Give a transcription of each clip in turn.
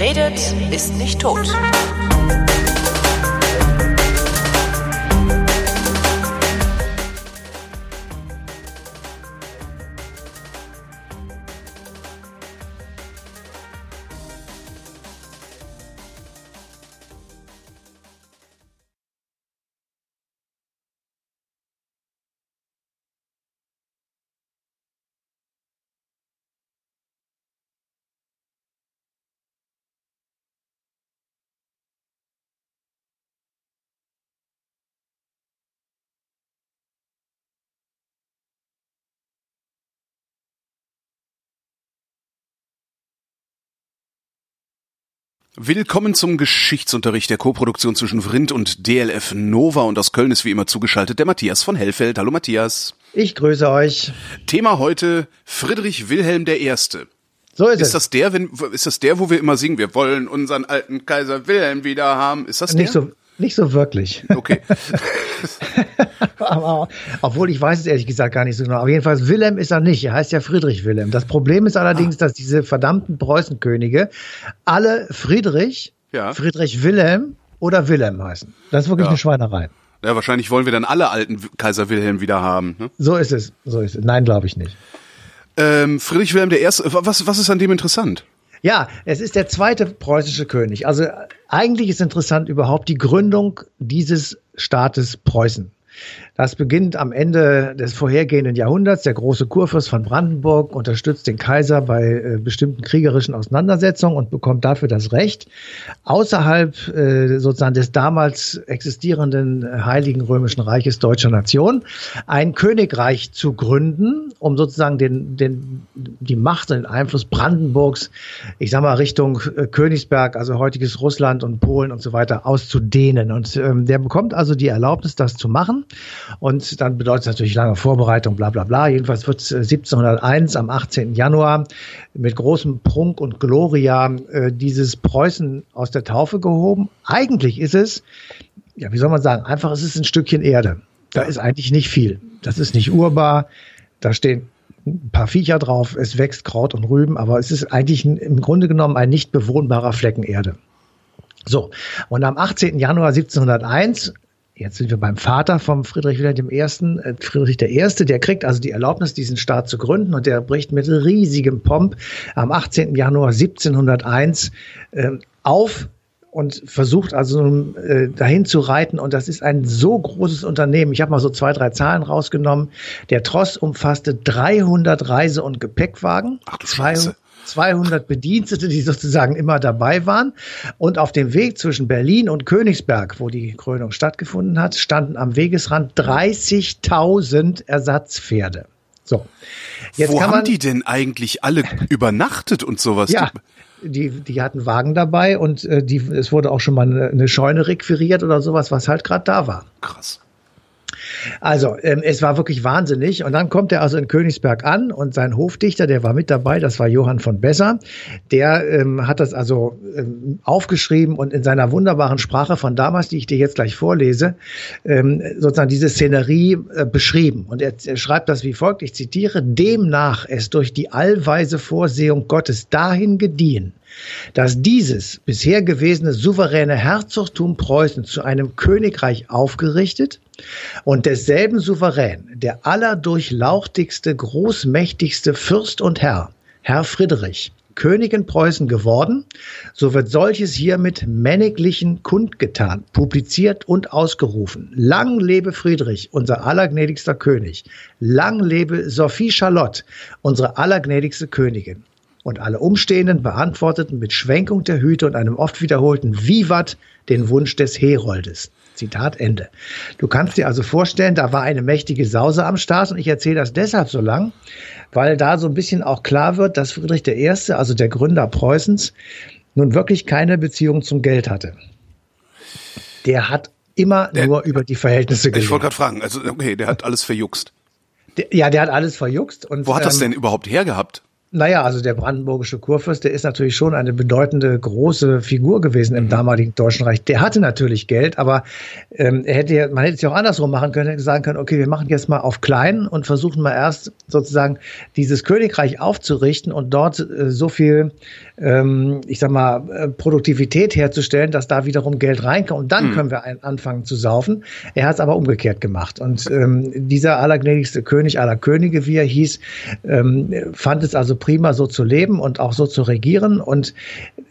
Redet, ist nicht tot. Willkommen zum Geschichtsunterricht der Koproduktion zwischen Vrindt und DLF Nova und aus Köln ist wie immer zugeschaltet der Matthias von Hellfeld. Hallo Matthias. Ich grüße euch. Thema heute Friedrich Wilhelm I. So ist, Ist es. das der, wenn, ist das der, wo wir immer singen, wir wollen unseren alten Kaiser Wilhelm wieder haben? Ist das nicht der? so nicht so wirklich. Okay. Aber, obwohl ich weiß es ehrlich gesagt gar nicht so genau. Aber jedenfalls Wilhelm ist er nicht. Er heißt ja Friedrich Wilhelm. Das Problem ist allerdings, dass diese verdammten Preußenkönige alle Friedrich, Ja. Friedrich Wilhelm oder Wilhelm heißen. Das ist wirklich Ja. eine Schweinerei. Ja, wahrscheinlich wollen wir dann alle alten Kaiser Wilhelm wieder haben. Ne? So ist es. So ist es. Nein, glaube ich nicht. Ähm, Friedrich Wilhelm I. Was, was ist an dem interessant? Ja, es ist der zweite preußische König. Also eigentlich ist interessant überhaupt die Gründung dieses Staates Preußen. Das beginnt am Ende des vorhergehenden Jahrhunderts. Der große Kurfürst von Brandenburg unterstützt den Kaiser bei äh, bestimmten kriegerischen Auseinandersetzungen und bekommt dafür das Recht, außerhalb äh, sozusagen des damals existierenden äh, Heiligen Römischen Reiches deutscher Nation ein Königreich zu gründen, um sozusagen den, den, die Macht und den Einfluss Brandenburgs, ich sag mal Richtung äh, Königsberg, also heutiges Russland und Polen und so weiter, auszudehnen. Und ähm, der bekommt also die Erlaubnis, das zu machen. Und dann bedeutet es natürlich lange Vorbereitung, bla bla bla. Jedenfalls wird äh, 1701 am 18. Januar mit großem Prunk und Gloria äh, dieses Preußen aus der Taufe gehoben. Eigentlich ist es, ja, wie soll man sagen, einfach es ist ein Stückchen Erde. Da ist eigentlich nicht viel. Das ist nicht urbar. Da stehen ein paar Viecher drauf, es wächst Kraut und Rüben, aber es ist eigentlich im Grunde genommen ein nicht bewohnbarer Flecken Erde. So, und am 18. Januar 1701 Jetzt sind wir beim Vater vom Friedrich Wilhelm I., äh, Friedrich I., der kriegt also die Erlaubnis, diesen Staat zu gründen und der bricht mit riesigem Pomp am 18. Januar 1701 äh, auf und versucht also äh, dahin zu reiten und das ist ein so großes Unternehmen. Ich habe mal so zwei, drei Zahlen rausgenommen. Der Tross umfasste 300 Reise- und Gepäckwagen. Ach du Scheiße. 200 Bedienstete, die sozusagen immer dabei waren. Und auf dem Weg zwischen Berlin und Königsberg, wo die Krönung stattgefunden hat, standen am Wegesrand 30.000 Ersatzpferde. So. Jetzt Wo haben die denn eigentlich alle übernachtet und sowas? ja, die, die hatten Wagen dabei und äh, die, es wurde auch schon mal eine, eine Scheune requiriert oder sowas, was halt gerade da war. Krass. Also, ähm, es war wirklich wahnsinnig. Und dann kommt er also in Königsberg an und sein Hofdichter, der war mit dabei, das war Johann von Besser, der ähm, hat das also ähm, aufgeschrieben und in seiner wunderbaren Sprache von damals, die ich dir jetzt gleich vorlese, ähm, sozusagen diese Szenerie äh, beschrieben. Und er, er schreibt das wie folgt, ich zitiere, demnach es durch die allweise Vorsehung Gottes dahin gediehen, dass dieses bisher gewesene souveräne Herzogtum Preußen zu einem Königreich aufgerichtet und desselben Souverän, der allerdurchlauchtigste, großmächtigste Fürst und Herr, Herr Friedrich, König in Preußen geworden, so wird solches hiermit männiglichen kundgetan, publiziert und ausgerufen. Lang lebe Friedrich, unser allergnädigster König. Lang lebe Sophie Charlotte, unsere allergnädigste Königin. Und alle Umstehenden beantworteten mit Schwenkung der Hüte und einem oft wiederholten Vivat den Wunsch des Heroldes. Zitat Ende. Du kannst dir also vorstellen, da war eine mächtige Sause am Start und ich erzähle das deshalb so lang, weil da so ein bisschen auch klar wird, dass Friedrich I., also der Gründer Preußens, nun wirklich keine Beziehung zum Geld hatte. Der hat immer Der- nur über die Verhältnisse Ich wollte gelebt. gerade fragen, also okay, der hat alles verjuckst. Der- Ja, der hat alles verjuckst. Und, Wo hat das ähm, denn überhaupt hergehabt? Naja, also der brandenburgische Kurfürst, der ist natürlich schon eine bedeutende große Figur gewesen im mhm. damaligen Deutschen Reich. Der hatte natürlich Geld, aber ähm, er hätte ja, man hätte es ja auch andersrum machen können, hätte sagen können, okay, wir machen jetzt mal auf klein und versuchen mal erst sozusagen dieses Königreich aufzurichten und dort äh, so viel, ähm, ich sag mal, äh, Produktivität herzustellen, dass da wiederum Geld reinkommt und dann mhm. können wir anfangen zu saufen. Er hat es aber umgekehrt gemacht und ähm, dieser allergnädigste König aller Könige, wie er hieß, ähm, fand es also prima, so zu leben und auch so zu regieren. Und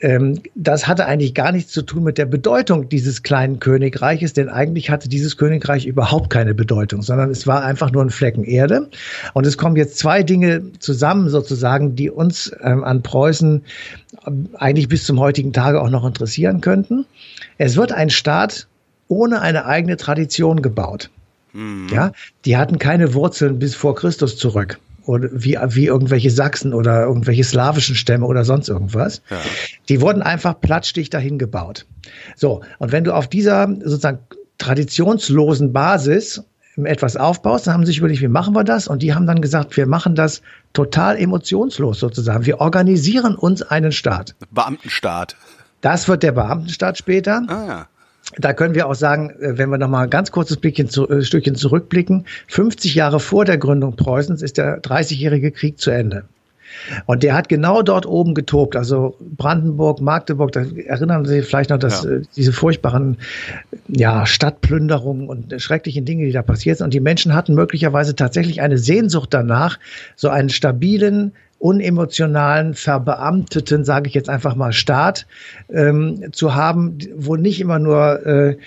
ähm, das hatte eigentlich gar nichts zu tun mit der Bedeutung dieses kleinen Königreiches, denn eigentlich hatte dieses Königreich überhaupt keine Bedeutung, sondern es war einfach nur ein Flecken Erde. Und es kommen jetzt zwei Dinge zusammen sozusagen, die uns ähm, an Preußen ähm, eigentlich bis zum heutigen Tage auch noch interessieren könnten. Es wird ein Staat ohne eine eigene Tradition gebaut. Mhm. Ja, die hatten keine Wurzeln bis vor Christus zurück oder wie, wie irgendwelche Sachsen oder irgendwelche slawischen Stämme oder sonst irgendwas. Ja. Die wurden einfach plattstich dahin gebaut. So, und wenn du auf dieser sozusagen traditionslosen Basis etwas aufbaust, dann haben sie sich überlegt, wie machen wir das? Und die haben dann gesagt, wir machen das total emotionslos sozusagen. Wir organisieren uns einen Staat. Beamtenstaat. Das wird der Beamtenstaat später. Ah, ja da können wir auch sagen, äh, wenn wir noch mal ein ganz kurzes Blickchen zu, äh, Stückchen zurückblicken, 50 Jahre vor der Gründung Preußens ist der 30-jährige Krieg zu Ende. Und der hat genau dort oben getobt, also Brandenburg, Magdeburg, da erinnern Sie sich vielleicht noch, dass ja. äh, diese furchtbaren ja, Stadtplünderungen und schrecklichen Dinge, die da passiert sind. Und die Menschen hatten möglicherweise tatsächlich eine Sehnsucht danach, so einen stabilen, unemotionalen, verbeamteten, sage ich jetzt einfach mal, Staat ähm, zu haben, wo nicht immer nur äh,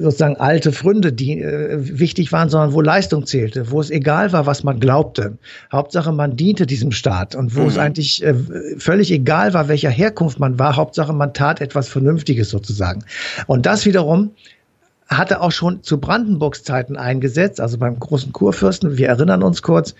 sozusagen alte Fründe die äh, wichtig waren, sondern wo Leistung zählte, wo es egal war, was man glaubte. Hauptsache, man diente diesem Staat und wo mhm. es eigentlich äh, völlig egal war, welcher Herkunft man war. Hauptsache, man tat etwas Vernünftiges sozusagen. Und das wiederum hatte auch schon zu Brandenburgs Zeiten eingesetzt, also beim großen Kurfürsten. Wir erinnern uns kurz,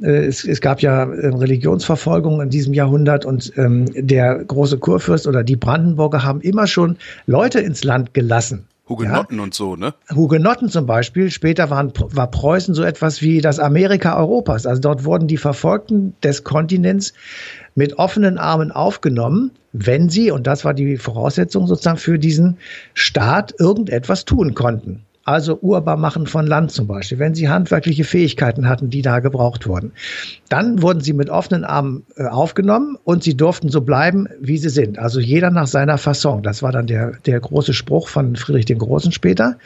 es, es, gab ja äh, Religionsverfolgung in diesem Jahrhundert und ähm, der große Kurfürst oder die Brandenburger haben immer schon Leute ins Land gelassen. Hugenotten ja? und so, ne? Hugenotten zum Beispiel. Später waren, war Preußen so etwas wie das Amerika Europas. Also dort wurden die Verfolgten des Kontinents mit offenen Armen aufgenommen, wenn sie, und das war die Voraussetzung sozusagen für diesen Staat, irgendetwas tun konnten also urbar machen von Land zum Beispiel, wenn sie handwerkliche Fähigkeiten hatten, die da gebraucht wurden. Dann wurden sie mit offenen Armen äh, aufgenommen und sie durften so bleiben, wie sie sind. Also jeder nach seiner Fasson. Das war dann der, der große Spruch von Friedrich den Großen später.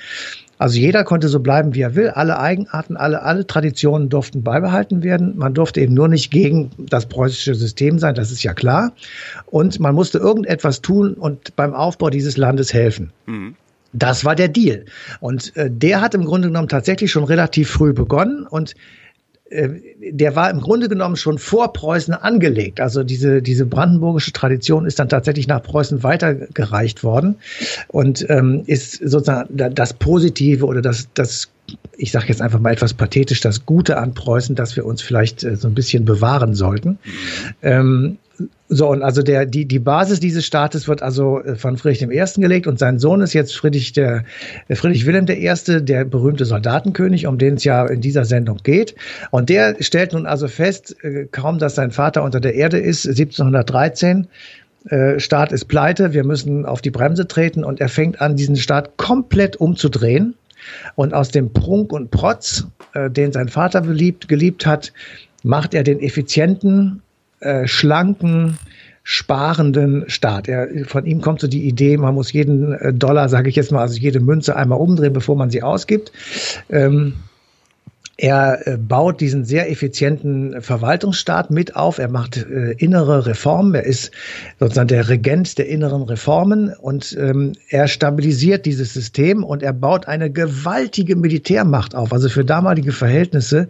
Also jeder konnte so bleiben, wie er will. Alle Eigenarten, alle, alle Traditionen durften beibehalten werden. Man durfte eben nur nicht gegen das preußische System sein, das ist ja klar. Und man musste irgendetwas tun und beim Aufbau dieses Landes helfen. Mhm. Das war der Deal. Und äh, der hat im Grunde genommen tatsächlich schon relativ früh begonnen und äh, der war im Grunde genommen schon vor Preußen angelegt. Also diese, diese brandenburgische Tradition ist dann tatsächlich nach Preußen weitergereicht worden und ähm, ist sozusagen das Positive oder das, das ich sage jetzt einfach mal etwas pathetisch, das Gute an Preußen, das wir uns vielleicht äh, so ein bisschen bewahren sollten. Ähm, so, und also der, die, die Basis dieses Staates wird also äh, von Friedrich I. gelegt und sein Sohn ist jetzt Friedrich, der, äh, Friedrich Wilhelm I., der berühmte Soldatenkönig, um den es ja in dieser Sendung geht. Und der stellt nun also fest, äh, kaum dass sein Vater unter der Erde ist, 1713, Staat ist pleite, wir müssen auf die Bremse treten und er fängt an, diesen Staat komplett umzudrehen. Und aus dem Prunk und Protz, den sein Vater beliebt, geliebt hat, macht er den effizienten, äh, schlanken, sparenden Staat. Er, von ihm kommt so die Idee, man muss jeden äh, Dollar, sage ich jetzt mal, also jede Münze einmal umdrehen, bevor man sie ausgibt. Ähm, er äh, baut diesen sehr effizienten Verwaltungsstaat mit auf. Er macht äh, innere Reformen. Er ist sozusagen der Regent der inneren Reformen und ähm, er stabilisiert dieses System und er baut eine gewaltige Militärmacht auf. Also für damalige Verhältnisse,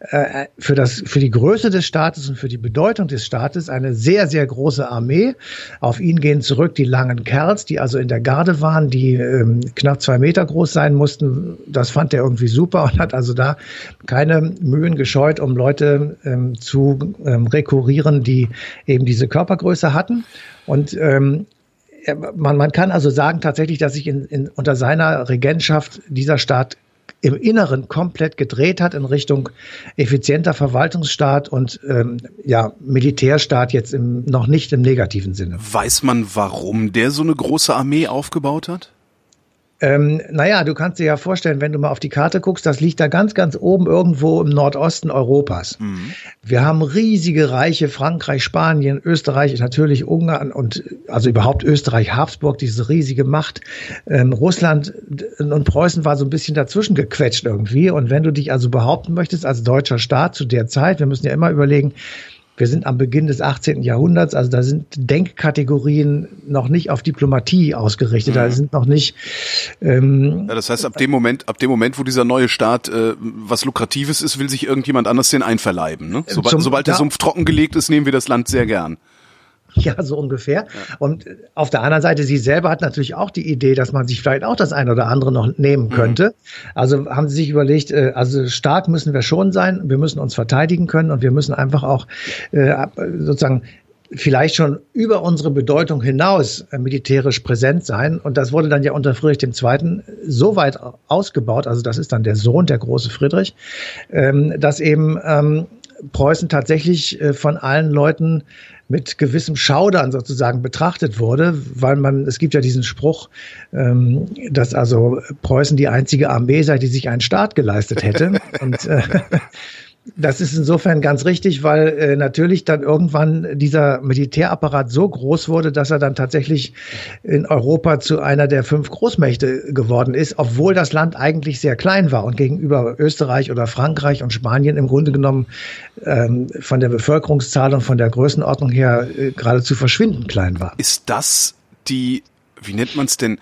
äh, für das, für die Größe des Staates und für die Bedeutung des Staates eine sehr, sehr große Armee. Auf ihn gehen zurück die langen Kerls, die also in der Garde waren, die ähm, knapp zwei Meter groß sein mussten. Das fand er irgendwie super und hat also da keine Mühen gescheut, um Leute ähm, zu ähm, rekurrieren, die eben diese Körpergröße hatten. Und ähm, man, man kann also sagen tatsächlich, dass sich in, in, unter seiner Regentschaft dieser Staat im Inneren komplett gedreht hat in Richtung effizienter Verwaltungsstaat und ähm, ja, Militärstaat jetzt im, noch nicht im negativen Sinne. Weiß man, warum der so eine große Armee aufgebaut hat? Ähm, naja, du kannst dir ja vorstellen, wenn du mal auf die Karte guckst, das liegt da ganz, ganz oben irgendwo im Nordosten Europas. Mhm. Wir haben riesige Reiche, Frankreich, Spanien, Österreich, natürlich Ungarn und also überhaupt Österreich, Habsburg, diese riesige Macht. Ähm, Russland und Preußen war so ein bisschen dazwischen gequetscht irgendwie. Und wenn du dich also behaupten möchtest als deutscher Staat zu der Zeit, wir müssen ja immer überlegen, wir sind am Beginn des 18. Jahrhunderts, also da sind Denkkategorien noch nicht auf Diplomatie ausgerichtet, mhm. da sind noch nicht. Ähm, ja, das heißt, ab dem Moment, ab dem Moment, wo dieser neue Staat äh, was Lukratives ist, will sich irgendjemand anders den einverleiben. Ne? Sobald, zum, sobald der Sumpf trockengelegt ist, nehmen wir das Land sehr gern. Ja, so ungefähr. Ja. Und auf der anderen Seite, sie selber hat natürlich auch die Idee, dass man sich vielleicht auch das eine oder andere noch nehmen mhm. könnte. Mhm. Also haben sie sich überlegt, äh, also stark müssen wir schon sein, wir müssen uns verteidigen können und wir müssen einfach auch äh, sozusagen vielleicht schon über unsere Bedeutung hinaus äh, militärisch präsent sein. Und das wurde dann ja unter Friedrich II. so weit ausgebaut, also das ist dann der Sohn, der große Friedrich, ähm, dass eben ähm, Preußen tatsächlich von allen Leuten mit gewissem Schaudern sozusagen betrachtet wurde, weil man, es gibt ja diesen Spruch, ähm, dass also Preußen die einzige Armee sei, die sich einen Staat geleistet hätte. Und äh, das ist insofern ganz richtig, weil äh, natürlich dann irgendwann dieser Militärapparat so groß wurde, dass er dann tatsächlich in Europa zu einer der fünf Großmächte geworden ist, obwohl das Land eigentlich sehr klein war und gegenüber Österreich oder Frankreich und Spanien im Grunde genommen ähm, von der Bevölkerungszahl und von der Größenordnung her äh, geradezu verschwindend klein war. Ist das die, wie nennt man es denn,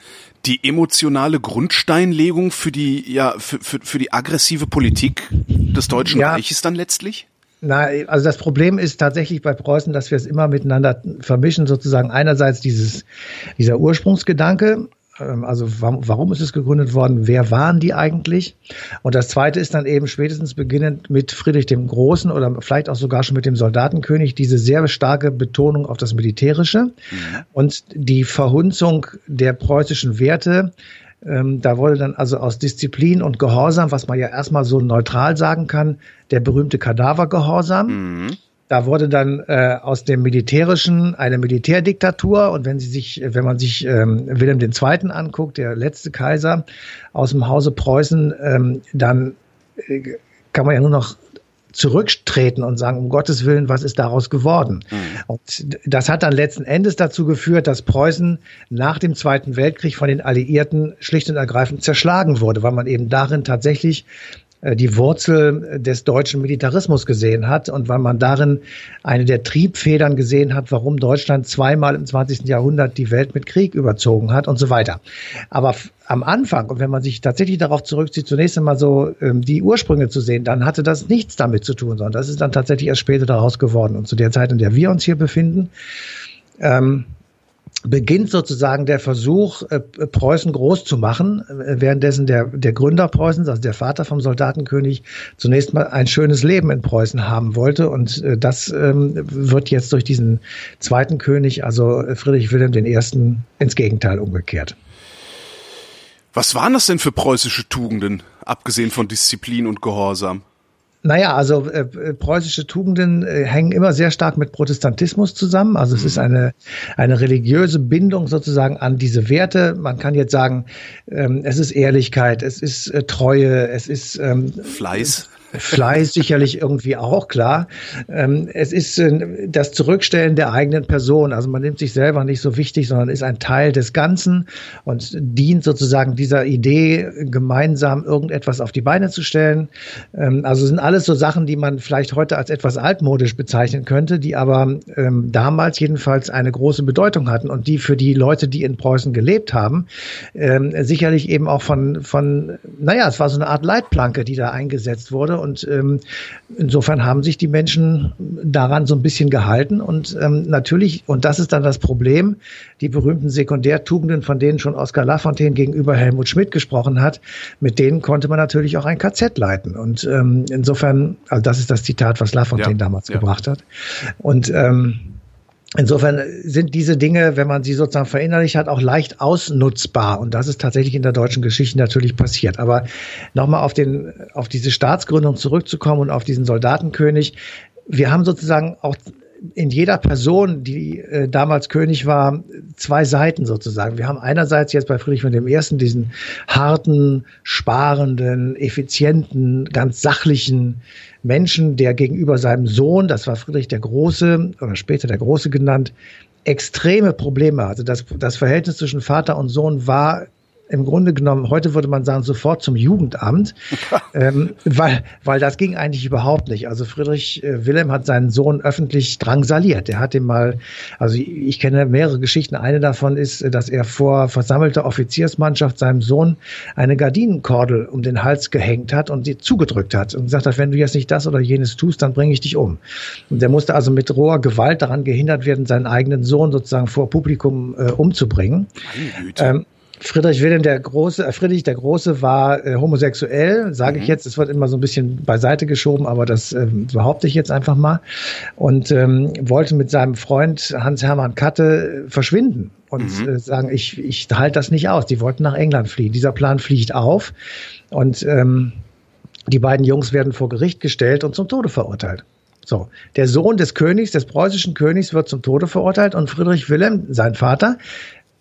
die emotionale Grundsteinlegung für die, ja, für, für, für die aggressive Politik des Deutschen ja. Reiches dann letztlich? Na, also das Problem ist tatsächlich bei Preußen, dass wir es immer miteinander vermischen, sozusagen einerseits dieses, dieser Ursprungsgedanke, ähm, also warum, warum ist es gegründet worden? Wer waren die eigentlich? Und das zweite ist dann eben spätestens beginnend mit Friedrich dem Großen oder vielleicht auch sogar schon mit dem Soldatenkönig diese sehr starke Betonung auf das Militärische mhm. und die Verhunzung der preußischen Werte. Ähm, da wurde dann also aus Disziplin und Gehorsam, was man ja erstmal so neutral sagen kann, der berühmte Kadavergehorsam. Mhm da wurde dann äh, aus dem Militärischen eine Militärdiktatur und wenn Sie sich, wenn man sich ähm, Wilhelm II. anguckt, der letzte Kaiser aus dem Hause Preußen, ähm, dann äh, kann man ja nur noch zurücktreten und sagen, um Gottes Willen, was ist daraus geworden? Mhm. Und das hat dann letzten Endes dazu geführt, dass Preußen nach dem Zweiten Weltkrieg von den Alliierten schlicht und ergreifend zerschlagen wurde, weil man eben darin tatsächlich die Wurzel des deutschen Militarismus gesehen hat und weil man darin eine der Triebfedern gesehen hat, warum Deutschland zweimal im 20. Jahrhundert die Welt mit Krieg überzogen hat und so weiter. Aber am Anfang, und wenn man sich tatsächlich darauf zurückzieht, zunächst einmal so ähm, die Ursprünge zu sehen, dann hatte das nichts damit zu tun, sondern das ist dann tatsächlich erst später daraus geworden. Und zu der Zeit, in der wir uns hier befinden, ähm, beginnt sozusagen der Versuch, äh, Preußen groß zu machen, äh, währenddessen der, der Gründer Preußens, also der Vater vom Soldatenkönig, zunächst mal ein schönes Leben in Preußen haben wollte. Und äh, das ähm, wird jetzt durch diesen zweiten König, also Friedrich Wilhelm I., ins Gegenteil umgekehrt. Was waren das denn für preußische Tugenden, abgesehen von Disziplin und Gehorsam? Naja, also äh, äh, preußische Tugenden äh, hängen immer sehr stark mit Protestantismus zusammen. Also es ist mhm. eine, eine religiöse Bindung sozusagen an diese Werte. Man kann jetzt sagen, ähm, es ist Ehrlichkeit, es ist äh, Treue, es ist ähm, Fleiß. Fleiß sicherlich irgendwie auch, klar. Ähm, es ist äh, das Zurückstellen der eigenen Person. Also man nimmt sich selber nicht so wichtig, sondern ist ein Teil des Ganzen und dient sozusagen dieser Idee, gemeinsam irgendetwas auf die Beine zu stellen. Ähm, also sind alles so Sachen, die man vielleicht heute als etwas altmodisch bezeichnen könnte, die aber ähm, damals jedenfalls eine große Bedeutung hatten und die für die Leute, die in Preußen gelebt haben, sicherlich eben auch von, von, naja, es war so eine Art Leitplanke, die da eingesetzt wurde und ähm, insofern haben sich die Menschen daran so ein bisschen gehalten. Und ähm, natürlich, und das ist dann das Problem, die berühmten Sekundärtugenden, von denen schon Oskar Lafontaine gegenüber Helmut Schmidt gesprochen hat, mit denen konnte man natürlich auch ein KZ leiten. Und ähm, insofern, also das ist das Zitat, was Lafontaine ja, damals ja. gebracht hat. Und ähm, Insofern sind diese Dinge, wenn man sie sozusagen verinnerlicht hat, auch leicht ausnutzbar. Und das ist tatsächlich in der deutschen Geschichte natürlich passiert. Aber nochmal auf den, auf diese Staatsgründung zurückzukommen und auf diesen Soldatenkönig. Wir haben sozusagen auch in jeder Person, die äh, damals König war, zwei Seiten sozusagen. Wir haben einerseits jetzt bei Friedrich von dem Ersten diesen harten, sparenden, effizienten, ganz sachlichen Menschen, der gegenüber seinem Sohn, das war Friedrich der Große oder später der Große genannt, extreme Probleme. Also das, das Verhältnis zwischen Vater und Sohn war im Grunde genommen, heute würde man sagen, sofort zum Jugendamt, ähm, weil, weil das ging eigentlich überhaupt nicht. Also Friedrich äh, Wilhelm hat seinen Sohn öffentlich drangsaliert. Er hat ihm mal, also ich, ich kenne mehrere Geschichten. Eine davon ist, dass er vor versammelter Offiziersmannschaft seinem Sohn eine Gardinenkordel um den Hals gehängt hat und sie zugedrückt hat und gesagt hat, wenn du jetzt nicht das oder jenes tust, dann bringe ich dich um. Und der musste also mit roher Gewalt daran gehindert werden, seinen eigenen Sohn sozusagen vor Publikum äh, umzubringen. Ähm, Friedrich Wilhelm der Große, äh, Friedrich der Große war äh, homosexuell, sage mhm. ich jetzt. Es wird immer so ein bisschen beiseite geschoben, aber das äh, behaupte ich jetzt einfach mal. Und ähm, wollte mit seinem Freund Hans-Hermann Katte verschwinden und mhm. äh, sagen, ich, ich halte das nicht aus. Die wollten nach England fliehen. Dieser Plan fliegt auf und ähm, die beiden Jungs werden vor Gericht gestellt und zum Tode verurteilt. So, der Sohn des Königs, des preußischen Königs, wird zum Tode verurteilt und Friedrich Wilhelm, sein Vater,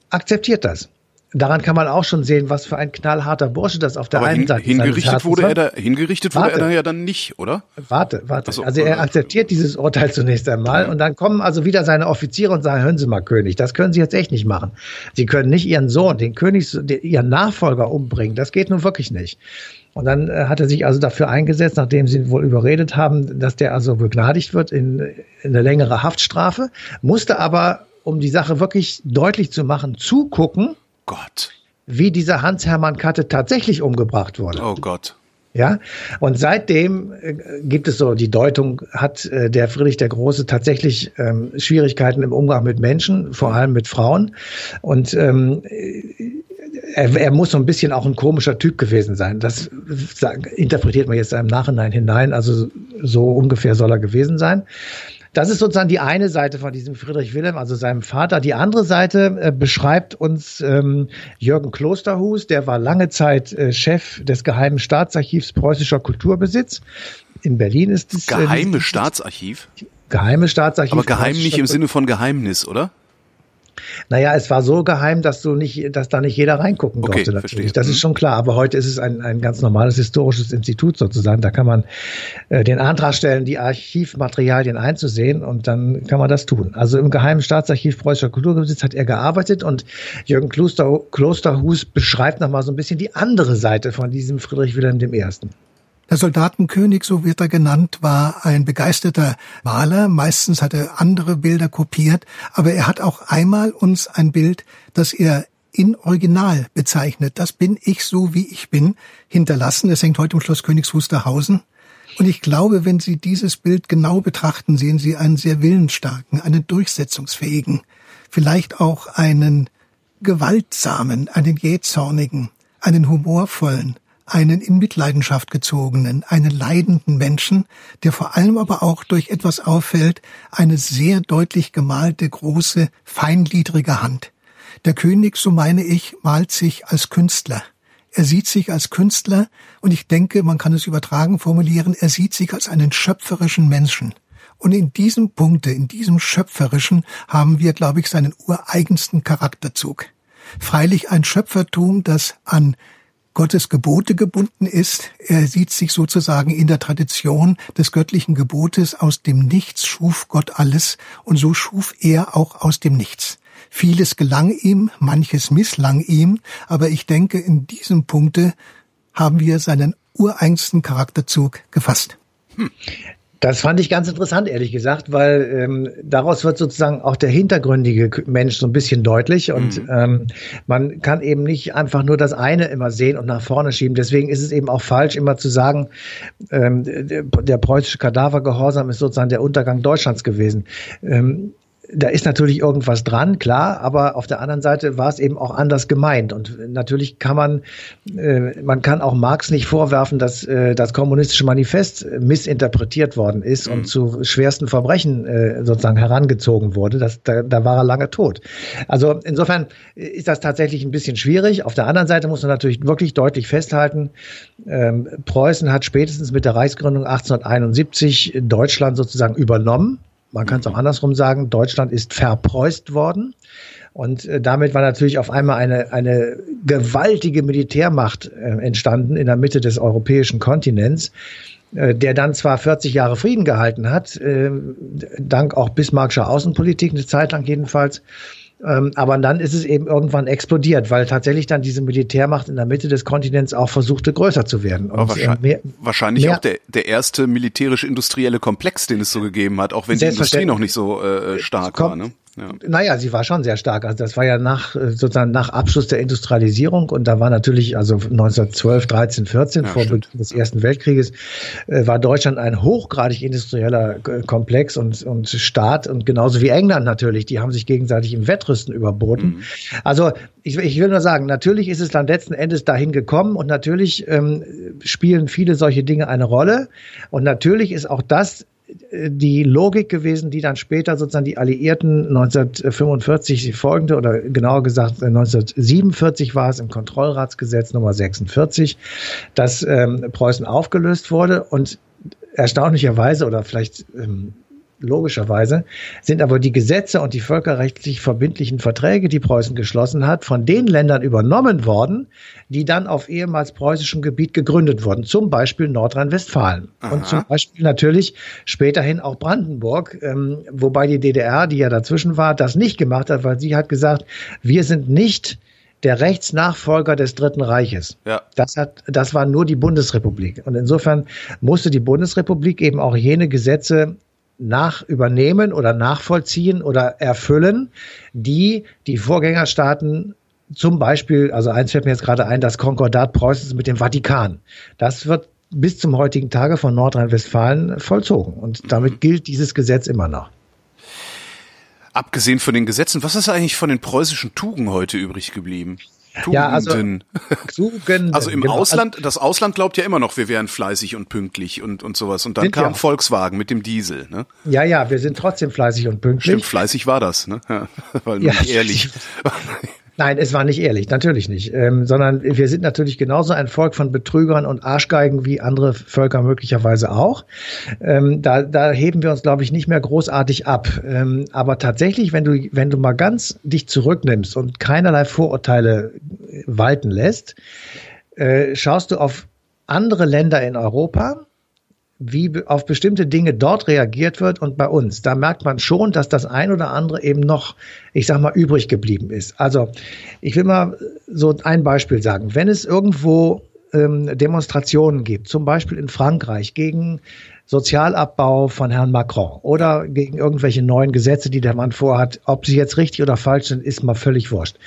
akzeptiert das. Daran kann man auch schon sehen, was für ein knallharter Bursche das auf der Aber einen hin, Seite hingerichtet wurde er da, hingerichtet warte. wurde er da ja dann nicht, oder? Warte, warte. So, also er akzeptiert dieses Urteil zunächst einmal und dann kommen also wieder seine Offiziere und sagen, hören Sie mal König, das können Sie jetzt echt nicht machen. Sie können nicht Ihren Sohn, den König, Ihren Nachfolger umbringen. Das geht nun wirklich nicht. Und dann äh, hat er sich also dafür eingesetzt, nachdem sie ihn wohl überredet haben, dass der also begnadigt wird in, in eine längere Haftstrafe, musste aber, um die Sache wirklich deutlich zu machen, zugucken, Gott. Wie dieser Hans-Hermann Katte tatsächlich umgebracht wurde. Oh Gott. Ja, und seitdem äh, gibt es so die Deutung, hat äh, der Friedrich der Große tatsächlich ähm, Schwierigkeiten im Umgang mit Menschen, vor allem mit Frauen. Und ähm, er, er muss so ein bisschen auch ein komischer Typ gewesen sein. Das interpretiert man jetzt im Nachhinein hinein. Also so ungefähr soll er gewesen sein. Das ist sozusagen die eine Seite von diesem Friedrich Wilhelm, also seinem Vater. Die andere Seite äh, beschreibt uns ähm, Jürgen Klosterhus, der war lange Zeit äh, Chef des Geheimen Staatsarchivs Preußischer Kulturbesitz. In Berlin ist es. Äh, Geheime äh, Staatsarchiv? Geheime Staatsarchiv. Aber geheim nicht im Sinne von Geheimnis, oder? Naja, es war so geheim, dass du nicht, dass da nicht jeder reingucken okay, durfte natürlich. Verstehe. Das ist mhm. schon klar. Aber heute ist es ein, ein ganz normales historisches Institut sozusagen. Da kann man äh, den Antrag stellen, die Archivmaterialien einzusehen und dann kann man das tun. Also im Geheimen Staatsarchiv Preußischer Kulturbesitz hat er gearbeitet und Jürgen Kloster, Klosterhus beschreibt nochmal so ein bisschen die andere Seite von diesem Friedrich Wilhelm I. Der Soldatenkönig, so wird er genannt, war ein begeisterter Maler. Meistens hat er andere Bilder kopiert, aber er hat auch einmal uns ein Bild, das er in Original bezeichnet. Das bin ich so, wie ich bin, hinterlassen. Es hängt heute im Schloss Königs Wusterhausen. Und ich glaube, wenn Sie dieses Bild genau betrachten, sehen Sie einen sehr willensstarken, einen durchsetzungsfähigen, vielleicht auch einen gewaltsamen, einen jähzornigen, einen humorvollen, einen in Mitleidenschaft gezogenen, einen leidenden Menschen, der vor allem aber auch durch etwas auffällt, eine sehr deutlich gemalte, große, feingliedrige Hand. Der König, so meine ich, malt sich als Künstler. Er sieht sich als Künstler und ich denke, man kann es übertragen formulieren, er sieht sich als einen schöpferischen Menschen. Und in diesem Punkte, in diesem schöpferischen, haben wir, glaube ich, seinen ureigensten Charakterzug. Freilich ein Schöpfertum, das an Gottes Gebote gebunden ist. Er sieht sich sozusagen in der Tradition des göttlichen Gebotes. Aus dem Nichts schuf Gott alles und so schuf er auch aus dem Nichts. Vieles gelang ihm, manches misslang ihm, aber ich denke, in diesem Punkte haben wir seinen ureigensten Charakterzug gefasst. Hm. Das fand ich ganz interessant, ehrlich gesagt, weil ähm, daraus wird sozusagen auch der hintergründige Mensch so ein bisschen deutlich und mhm. ähm, man kann eben nicht einfach nur das eine immer sehen und nach vorne schieben. Deswegen ist es eben auch falsch, immer zu sagen, ähm, der, der preußische Kadavergehorsam ist sozusagen der Untergang Deutschlands gewesen. Ähm, da ist natürlich irgendwas dran, klar, aber auf der anderen Seite war es eben auch anders gemeint. Und natürlich kann man, äh, man kann auch Marx nicht vorwerfen, dass äh, das kommunistische Manifest missinterpretiert worden ist mhm. und zu schwersten Verbrechen äh, sozusagen herangezogen wurde. Das, da, da war er lange tot. Also insofern ist das tatsächlich ein bisschen schwierig. Auf der anderen Seite muss man natürlich wirklich deutlich festhalten, ähm, Preußen hat spätestens mit der Reichsgründung 1871 Deutschland sozusagen übernommen. Man kann es auch andersrum sagen, Deutschland ist verpreußt worden. Und äh, damit war natürlich auf einmal eine, eine gewaltige Militärmacht äh, entstanden in der Mitte des europäischen Kontinents, äh, der dann zwar 40 Jahre Frieden gehalten hat, äh, dank auch Bismarckscher Außenpolitik, eine Zeit lang jedenfalls. Ähm, aber dann ist es eben irgendwann explodiert, weil tatsächlich dann diese Militärmacht in der Mitte des Kontinents auch versuchte, größer zu werden. Und wahrscheinlich, mehr, wahrscheinlich mehr, auch der, der erste militärisch-industrielle Komplex, den es so gegeben hat, auch wenn die Industrie noch nicht so äh, stark war. Ne? Ja. Naja, sie war schon sehr stark. Also das war ja nach äh, sozusagen nach Abschluss der Industrialisierung und da war natürlich also 1912, 13, 14 ja, vor stimmt. Beginn des Ersten Weltkrieges äh, war Deutschland ein hochgradig industrieller äh, Komplex und und Staat und genauso wie England natürlich. Die haben sich gegenseitig im Wettrüsten überboten. Mhm. Also ich, ich will nur sagen, natürlich ist es dann letzten Endes dahin gekommen und natürlich ähm, spielen viele solche Dinge eine Rolle und natürlich ist auch das die Logik gewesen, die dann später sozusagen die Alliierten 1945 folgende oder genauer gesagt 1947 war es im Kontrollratsgesetz Nummer 46, dass ähm, Preußen aufgelöst wurde. Und erstaunlicherweise oder vielleicht ähm, logischerweise, sind aber die Gesetze und die völkerrechtlich verbindlichen Verträge, die Preußen geschlossen hat, von den Ländern übernommen worden, die dann auf ehemals preußischem Gebiet gegründet wurden, zum Beispiel Nordrhein-Westfalen und zum Beispiel natürlich späterhin auch Brandenburg, ähm, wobei die DDR, die ja dazwischen war, das nicht gemacht hat, weil sie hat gesagt, wir sind nicht der Rechtsnachfolger des Dritten Reiches. Ja. Das hat, das war nur die Bundesrepublik. Und insofern musste die Bundesrepublik eben auch jene Gesetze nach übernehmen oder nachvollziehen oder erfüllen, die die Vorgängerstaaten zum Beispiel, also eins fällt mir jetzt gerade ein, das Konkordat Preußens mit dem Vatikan. Das wird bis zum heutigen Tage von Nordrhein-Westfalen vollzogen. Und damit gilt dieses Gesetz immer noch. Abgesehen von den Gesetzen, was ist eigentlich von den preußischen Tugenden heute übrig geblieben? Tugenden. Ja, also, Tugenden, also im genau. Ausland, das Ausland glaubt ja immer noch, wir wären fleißig und pünktlich und, und sowas. Und dann kam ja. Volkswagen mit dem Diesel. Ne? Ja, ja, wir sind trotzdem fleißig und pünktlich. Stimmt, fleißig war das, ne? Ja, weil ja, nicht ehrlich. Nein, es war nicht ehrlich, natürlich nicht. Ähm, sondern wir sind natürlich genauso ein Volk von Betrügern und Arschgeigen wie andere Völker möglicherweise auch. Ähm, da, da heben wir uns, glaube ich, nicht mehr großartig ab. Ähm, aber tatsächlich, wenn du, wenn du mal ganz dich zurücknimmst und keinerlei Vorurteile walten lässt, äh, schaust du auf andere Länder in Europa wie auf bestimmte Dinge dort reagiert wird und bei uns. Da merkt man schon, dass das ein oder andere eben noch, ich sag mal, übrig geblieben ist. Also ich will mal so ein Beispiel sagen. Wenn es irgendwo ähm, Demonstrationen gibt, zum Beispiel in Frankreich gegen Sozialabbau von Herrn Macron oder gegen irgendwelche neuen Gesetze, die der Mann vorhat, ob sie jetzt richtig oder falsch sind, ist mal völlig wurscht.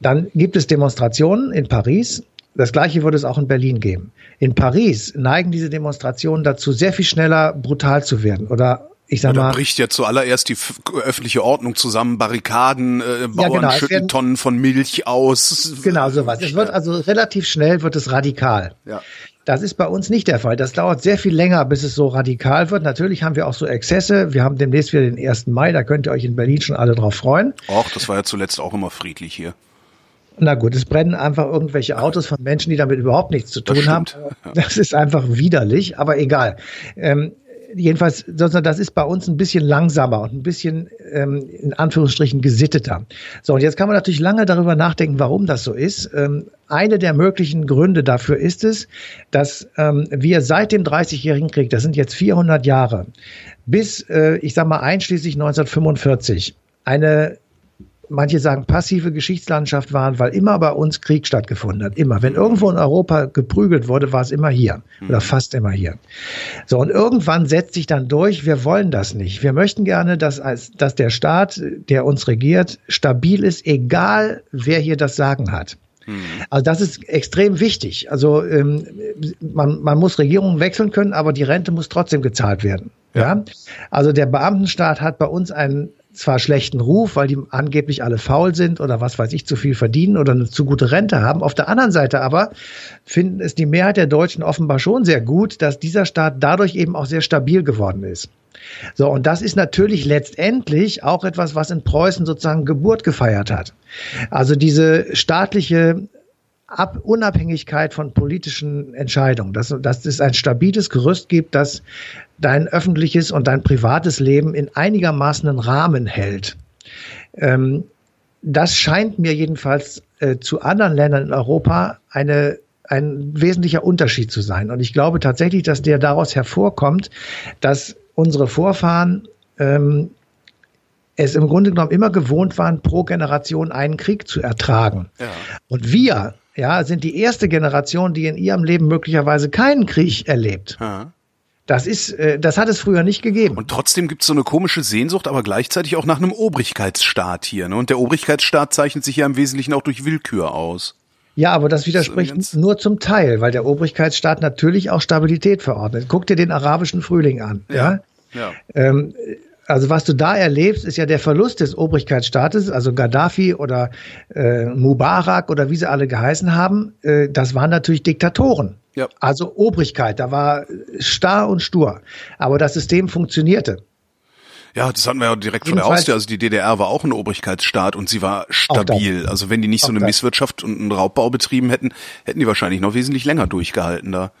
Dann gibt es Demonstrationen in Paris das Gleiche würde es auch in Berlin geben. In Paris neigen diese Demonstrationen dazu, sehr viel schneller brutal zu werden oder ich sag ja, mal. Da bricht ja zu allererst die öffentliche Ordnung zusammen, Barrikaden, äh, Bauern ja, genau, schütten werden, Tonnen von Milch aus. Genau, sowas. Es wird also relativ schnell wird es radikal. Ja. Das ist bei uns nicht der Fall. Das dauert sehr viel länger, bis es so radikal wird. Natürlich haben wir auch so Exzesse. Wir haben demnächst wieder den 1. Mai, da könnt ihr euch in Berlin schon alle drauf freuen. Och, das war ja zuletzt auch immer friedlich hier. Na gut, es brennen einfach irgendwelche Autos von Menschen, die damit überhaupt nichts zu tun das haben. Das ist einfach widerlich, aber egal. Ähm, jedenfalls, das ist bei uns ein bisschen langsamer und ein bisschen ähm, in Anführungsstrichen gesitteter. So, und jetzt kann man natürlich lange darüber nachdenken, warum das so ist. Ähm, eine der möglichen Gründe dafür ist es, dass ähm, wir seit dem 30-jährigen Krieg, das sind jetzt 400 Jahre, bis, äh, ich sag mal, einschließlich 1945, eine manche sagen passive Geschichtslandschaft waren, weil immer bei uns Krieg stattgefunden hat. Immer. Wenn irgendwo in Europa geprügelt wurde, war es immer hier. Oder mhm. fast immer hier. So, und irgendwann setzt sich dann durch, wir wollen das nicht. Wir möchten gerne, dass, als, dass der Staat, der uns regiert, stabil ist, egal wer hier das Sagen hat. Mhm. Also das ist extrem wichtig. Also ähm, man, man muss Regierungen wechseln können, aber die Rente muss trotzdem gezahlt werden. Ja. ja. Also der Beamtenstaat hat bei uns einen zwar schlechten Ruf, weil die angeblich alle faul sind oder was weiß ich, zu viel verdienen oder eine zu gute Rente haben. Auf der anderen Seite aber finden es die Mehrheit der Deutschen offenbar schon sehr gut, dass dieser Staat dadurch eben auch sehr stabil geworden ist. So, und das ist natürlich letztendlich auch etwas, was in Preußen sozusagen Geburt gefeiert hat. Also diese staatliche Ab Unabhängigkeit von politischen Entscheidungen, dass, dass es ein stabiles Gerüst gibt, das dein öffentliches und dein privates Leben in einigermaßen einen Rahmen hält. Ähm, das scheint mir jedenfalls äh, zu anderen Ländern in Europa eine ein wesentlicher Unterschied zu sein. Und ich glaube tatsächlich, dass der daraus hervorkommt, dass unsere Vorfahren ähm, es im Grunde genommen immer gewohnt waren, pro Generation einen Krieg zu ertragen. Ja. Und wir ja, sind die erste Generation, die in ihrem Leben möglicherweise keinen Krieg erlebt. Ja. Das ist, äh, das hat es früher nicht gegeben. Und trotzdem gibt es so eine komische Sehnsucht, aber gleichzeitig auch nach einem Obrigkeitsstaat hier. Ne? Und der Obrigkeitsstaat zeichnet sich ja im Wesentlichen auch durch Willkür aus. Ja, aber das widerspricht das nur zum Teil, weil der Obrigkeitsstaat natürlich auch Stabilität verordnet. Guck dir den arabischen Frühling an. Ja. ja? ja. Ähm, also was du da erlebst, ist ja der Verlust des Obrigkeitsstaates, also Gaddafi oder äh, Mubarak oder wie sie alle geheißen haben, äh, das waren natürlich Diktatoren. Ja. Also Obrigkeit, da war starr und stur. Aber das System funktionierte. Ja, das hatten wir ja direkt von der Haustür. Also die DDR war auch ein Obrigkeitsstaat und sie war stabil. Also wenn die nicht so eine. Misswirtschaft und einen Raubbau betrieben hätten, hätten die wahrscheinlich noch wesentlich länger durchgehalten da.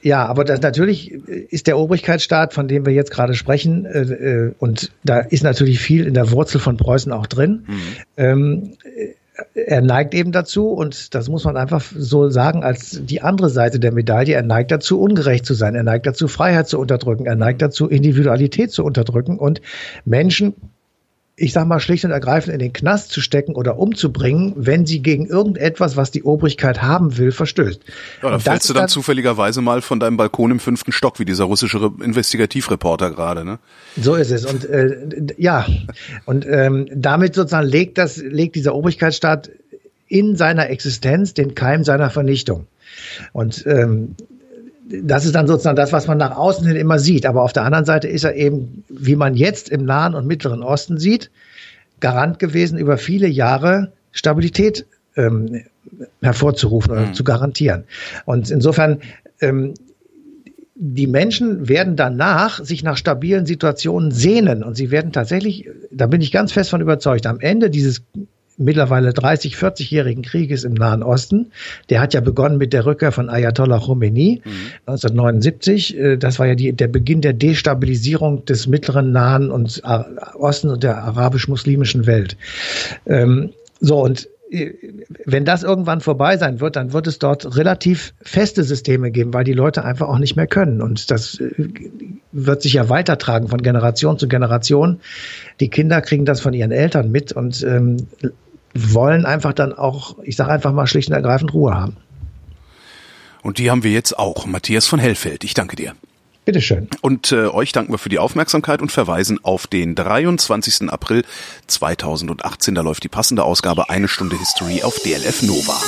Ja, aber das natürlich ist der Obrigkeitsstaat, von dem wir jetzt gerade sprechen, äh, äh, und da ist natürlich viel in der Wurzel von Preußen auch drin. Mhm. Ähm, er neigt eben dazu, und das muss man einfach so sagen, als die andere Seite der Medaille, er neigt dazu, ungerecht zu sein, er neigt dazu, Freiheit zu unterdrücken, er neigt dazu, Individualität zu unterdrücken und Menschen ich sag mal, schlicht und ergreifend in den Knast zu stecken oder umzubringen, wenn sie gegen irgendetwas, was die Obrigkeit haben will, verstößt. Ja, da fällst du dann, dann zufälligerweise mal von deinem Balkon im fünften Stock, wie dieser russische Investigativreporter gerade, ne? So ist es. Und äh, ja, und ähm, damit sozusagen legt das, legt dieser Obrigkeitsstaat in seiner Existenz den Keim seiner Vernichtung. Und ähm, das ist dann sozusagen das, was man nach außen hin immer sieht. Aber auf der anderen Seite ist er eben, wie man jetzt im Nahen und Mittleren Osten sieht, Garant gewesen, über viele Jahre Stabilität ähm, hervorzurufen oder mhm. zu garantieren. Und insofern, ähm, die Menschen werden danach sich nach stabilen Situationen sehnen und sie werden tatsächlich, da bin ich ganz fest von überzeugt, am Ende dieses mittlerweile 30, 40-jährigen Krieges im Nahen Osten. Der hat ja begonnen mit der Rückkehr von Ayatollah Khomeini mhm. 1979. Äh, das war ja die, der Beginn der Destabilisierung des mittleren Nahen und Osten und der arabisch-muslimischen Welt. Ähm, so, und äh, wenn das irgendwann vorbei sein wird, dann wird es dort relativ feste Systeme geben, weil die Leute einfach auch nicht mehr können. Und das äh, wird sich ja weitertragen von Generation zu Generation. Die Kinder kriegen das von ihren Eltern mit und ähm, wollen einfach dann auch, ich sage einfach mal schlicht und ergreifend Ruhe haben. Und die haben wir jetzt auch. Matthias von Hellfeld, ich danke dir. Bitteschön. Und äh, euch danken wir für die Aufmerksamkeit und verweisen auf den 23. April 2018. Da läuft die passende Ausgabe Eine Stunde History auf DLF Nova.